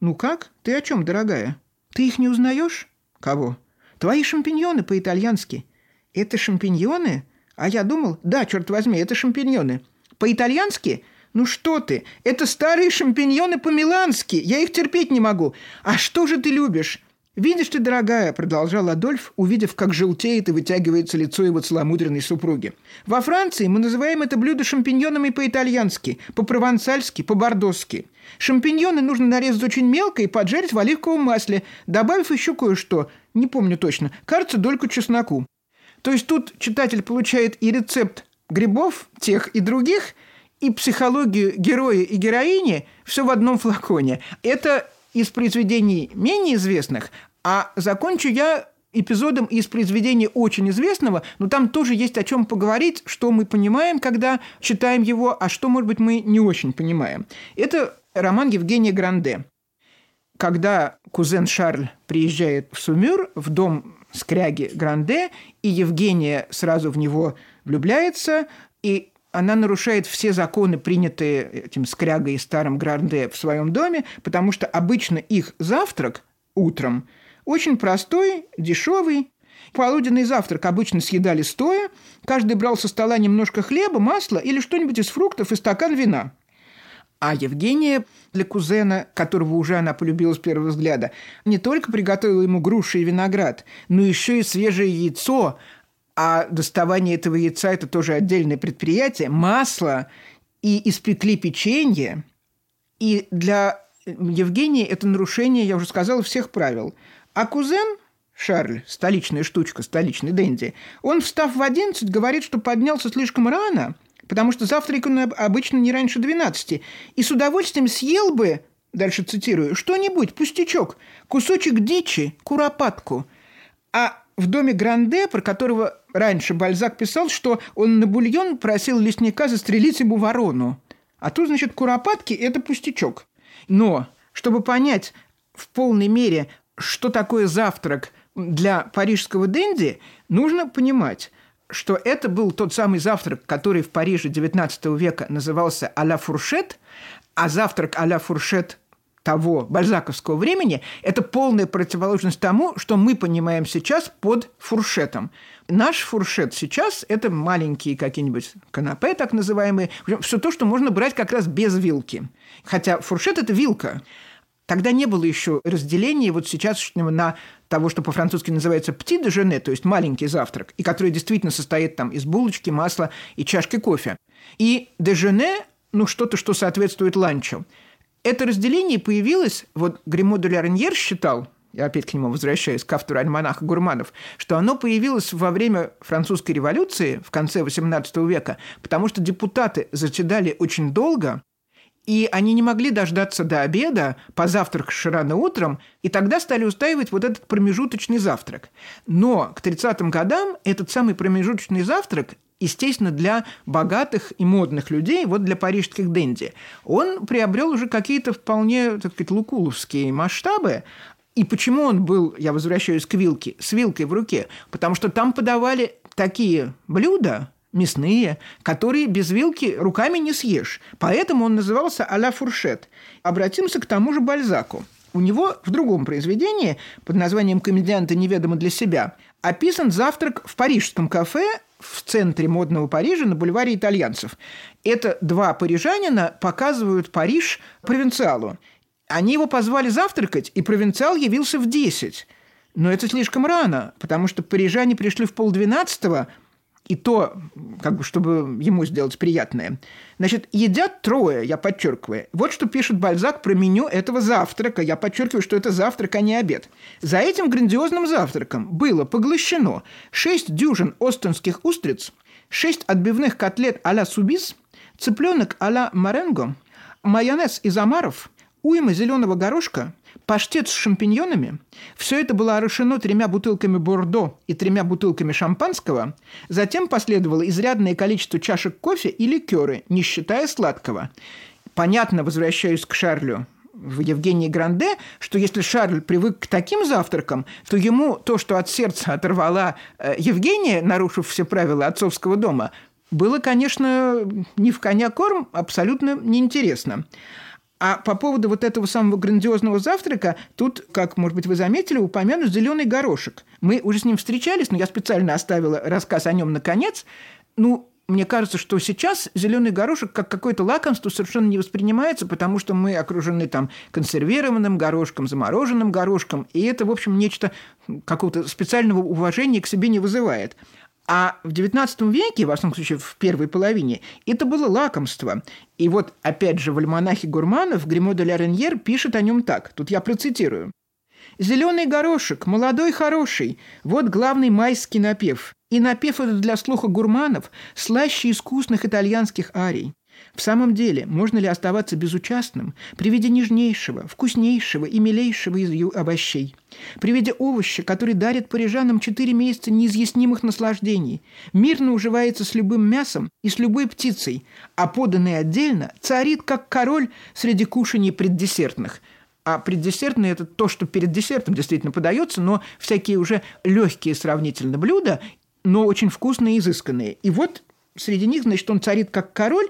«Ну как? Ты о чем, дорогая? Ты их не узнаешь?» «Кого?» «Твои шампиньоны по-итальянски». «Это шампиньоны?» «А я думал...» «Да, черт возьми, это шампиньоны». «По-итальянски?» «Ну что ты? Это старые шампиньоны по-милански. Я их терпеть не могу. А что же ты любишь?» «Видишь ты, дорогая», – продолжал Адольф, увидев, как желтеет и вытягивается лицо его целомудренной супруги. «Во Франции мы называем это блюдо шампиньонами по-итальянски, по-провансальски, по-бордосски. Шампиньоны нужно нарезать очень мелко и поджарить в оливковом масле, добавив еще кое-что, не помню точно, кажется, дольку чесноку. То есть тут читатель получает и рецепт грибов, тех и других – и психологию героя и героини все в одном флаконе. Это из произведений менее известных, а закончу я эпизодом из произведения очень известного, но там тоже есть о чем поговорить, что мы понимаем, когда читаем его, а что, может быть, мы не очень понимаем. Это роман Евгения Гранде. Когда кузен Шарль приезжает в Сумюр, в дом скряги Гранде, и Евгения сразу в него влюбляется, и она нарушает все законы, принятые этим скрягой и старым Гранде в своем доме, потому что обычно их завтрак утром очень простой, дешевый. Полуденный завтрак обычно съедали стоя, каждый брал со стола немножко хлеба, масла или что-нибудь из фруктов и стакан вина. А Евгения для кузена, которого уже она полюбила с первого взгляда, не только приготовила ему груши и виноград, но еще и свежее яйцо, а доставание этого яйца – это тоже отдельное предприятие, масло, и испекли печенье. И для Евгения это нарушение, я уже сказала, всех правил. А кузен Шарль, столичная штучка, столичный Дэнди, он, встав в 11, говорит, что поднялся слишком рано, потому что завтрак он обычно не раньше 12, и с удовольствием съел бы, дальше цитирую, что-нибудь, пустячок, кусочек дичи, куропатку. А в доме Гранде, про которого раньше Бальзак писал, что он на бульон просил лесника застрелить ему ворону. А тут, значит, куропатки – это пустячок. Но, чтобы понять в полной мере, что такое завтрак для парижского денди, нужно понимать, что это был тот самый завтрак, который в Париже XIX века назывался «а-ля фуршет», а завтрак «а-ля фуршет» того бальзаковского времени, это полная противоположность тому, что мы понимаем сейчас под фуршетом. Наш фуршет сейчас – это маленькие какие-нибудь канапе, так называемые, все то, что можно брать как раз без вилки. Хотя фуршет – это вилка. Тогда не было еще разделения вот сейчас на того, что по-французски называется «petit déjeuner», то есть маленький завтрак, и который действительно состоит там из булочки, масла и чашки кофе. И «déjeuner» – ну, что-то, что соответствует ланчу. Это разделение появилось, вот Гримо де Лареньер считал, я опять к нему возвращаюсь, к автору альманаха Гурманов, что оно появилось во время французской революции в конце XVIII века, потому что депутаты заседали очень долго, и они не могли дождаться до обеда, позавтракавши рано утром, и тогда стали устраивать вот этот промежуточный завтрак. Но к 30-м годам этот самый промежуточный завтрак естественно, для богатых и модных людей, вот для парижских денди, он приобрел уже какие-то вполне, так сказать, лукуловские масштабы, и почему он был, я возвращаюсь к вилке, с вилкой в руке? Потому что там подавали такие блюда, мясные, которые без вилки руками не съешь. Поэтому он назывался «а-ля фуршет». Обратимся к тому же Бальзаку. У него в другом произведении под названием «Комедианты неведомо для себя» описан завтрак в парижском кафе в центре модного Парижа на бульваре итальянцев. Это два парижанина показывают Париж провинциалу. Они его позвали завтракать, и провинциал явился в 10. Но это слишком рано, потому что парижане пришли в полдвенадцатого – и то, как бы, чтобы ему сделать приятное. Значит, едят трое, я подчеркиваю. Вот что пишет Бальзак про меню этого завтрака. Я подчеркиваю, что это завтрак, а не обед. За этим грандиозным завтраком было поглощено 6 дюжин остонских устриц, 6 отбивных котлет а-ля субис, цыпленок а-ля маренго, майонез из омаров, уйма зеленого горошка, паштет с шампиньонами. Все это было орошено тремя бутылками бордо и тремя бутылками шампанского. Затем последовало изрядное количество чашек кофе и ликеры, не считая сладкого. Понятно, возвращаюсь к Шарлю, в Евгении Гранде, что если Шарль привык к таким завтракам, то ему то, что от сердца оторвала э, Евгения, нарушив все правила отцовского дома, было, конечно, не в коня корм, абсолютно неинтересно. А по поводу вот этого самого грандиозного завтрака, тут, как, может быть, вы заметили, упомянут зеленый горошек. Мы уже с ним встречались, но я специально оставила рассказ о нем на конец. Ну, мне кажется, что сейчас зеленый горошек как какое-то лакомство совершенно не воспринимается, потому что мы окружены там консервированным горошком, замороженным горошком, и это, в общем, нечто какого-то специального уважения к себе не вызывает. А в XIX веке, во всяком случае, в первой половине, это было лакомство. И вот, опять же, в альманахе Гурманов Гримо де Ля пишет о нем так. Тут я процитирую. «Зеленый горошек, молодой хороший, вот главный майский напев. И напев этот для слуха гурманов слаще искусных итальянских арий. В самом деле, можно ли оставаться безучастным при виде нежнейшего, вкуснейшего и милейшего из овощей? При виде овоща, который дарит парижанам четыре месяца неизъяснимых наслаждений, мирно уживается с любым мясом и с любой птицей, а поданный отдельно царит, как король среди кушаний преддесертных – а преддесертное – это то, что перед десертом действительно подается, но всякие уже легкие сравнительно блюда, но очень вкусные и изысканные. И вот среди них, значит, он царит как король,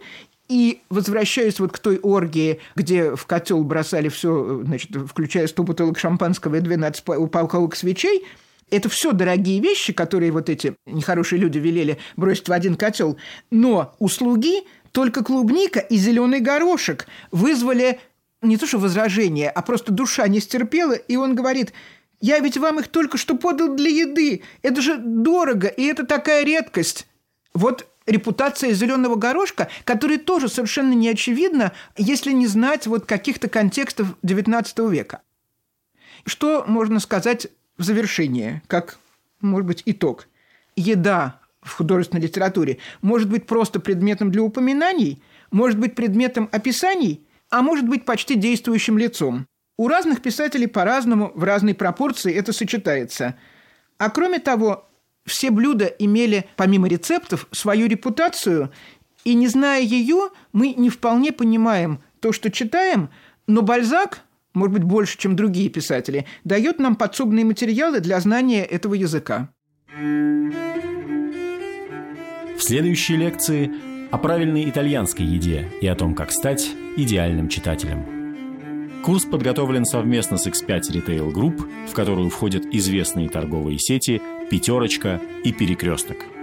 и возвращаясь вот к той оргии, где в котел бросали все, значит, включая 100 бутылок шампанского и 12 упаковок свечей, это все дорогие вещи, которые вот эти нехорошие люди велели бросить в один котел. Но услуги только клубника и зеленый горошек вызвали не то что возражение, а просто душа не стерпела, и он говорит, я ведь вам их только что подал для еды, это же дорого, и это такая редкость. Вот репутация зеленого горошка, который тоже совершенно не очевидна, если не знать вот каких-то контекстов XIX века. Что можно сказать в завершение, как, может быть, итог? Еда в художественной литературе может быть просто предметом для упоминаний, может быть предметом описаний, а может быть почти действующим лицом. У разных писателей по-разному, в разной пропорции это сочетается. А кроме того, все блюда имели, помимо рецептов, свою репутацию, и не зная ее, мы не вполне понимаем то, что читаем, но Бальзак, может быть, больше, чем другие писатели, дает нам подсобные материалы для знания этого языка. В следующей лекции о правильной итальянской еде и о том, как стать идеальным читателем. Курс подготовлен совместно с X5 Retail Group, в которую входят известные торговые сети «Пятерочка» и «Перекресток».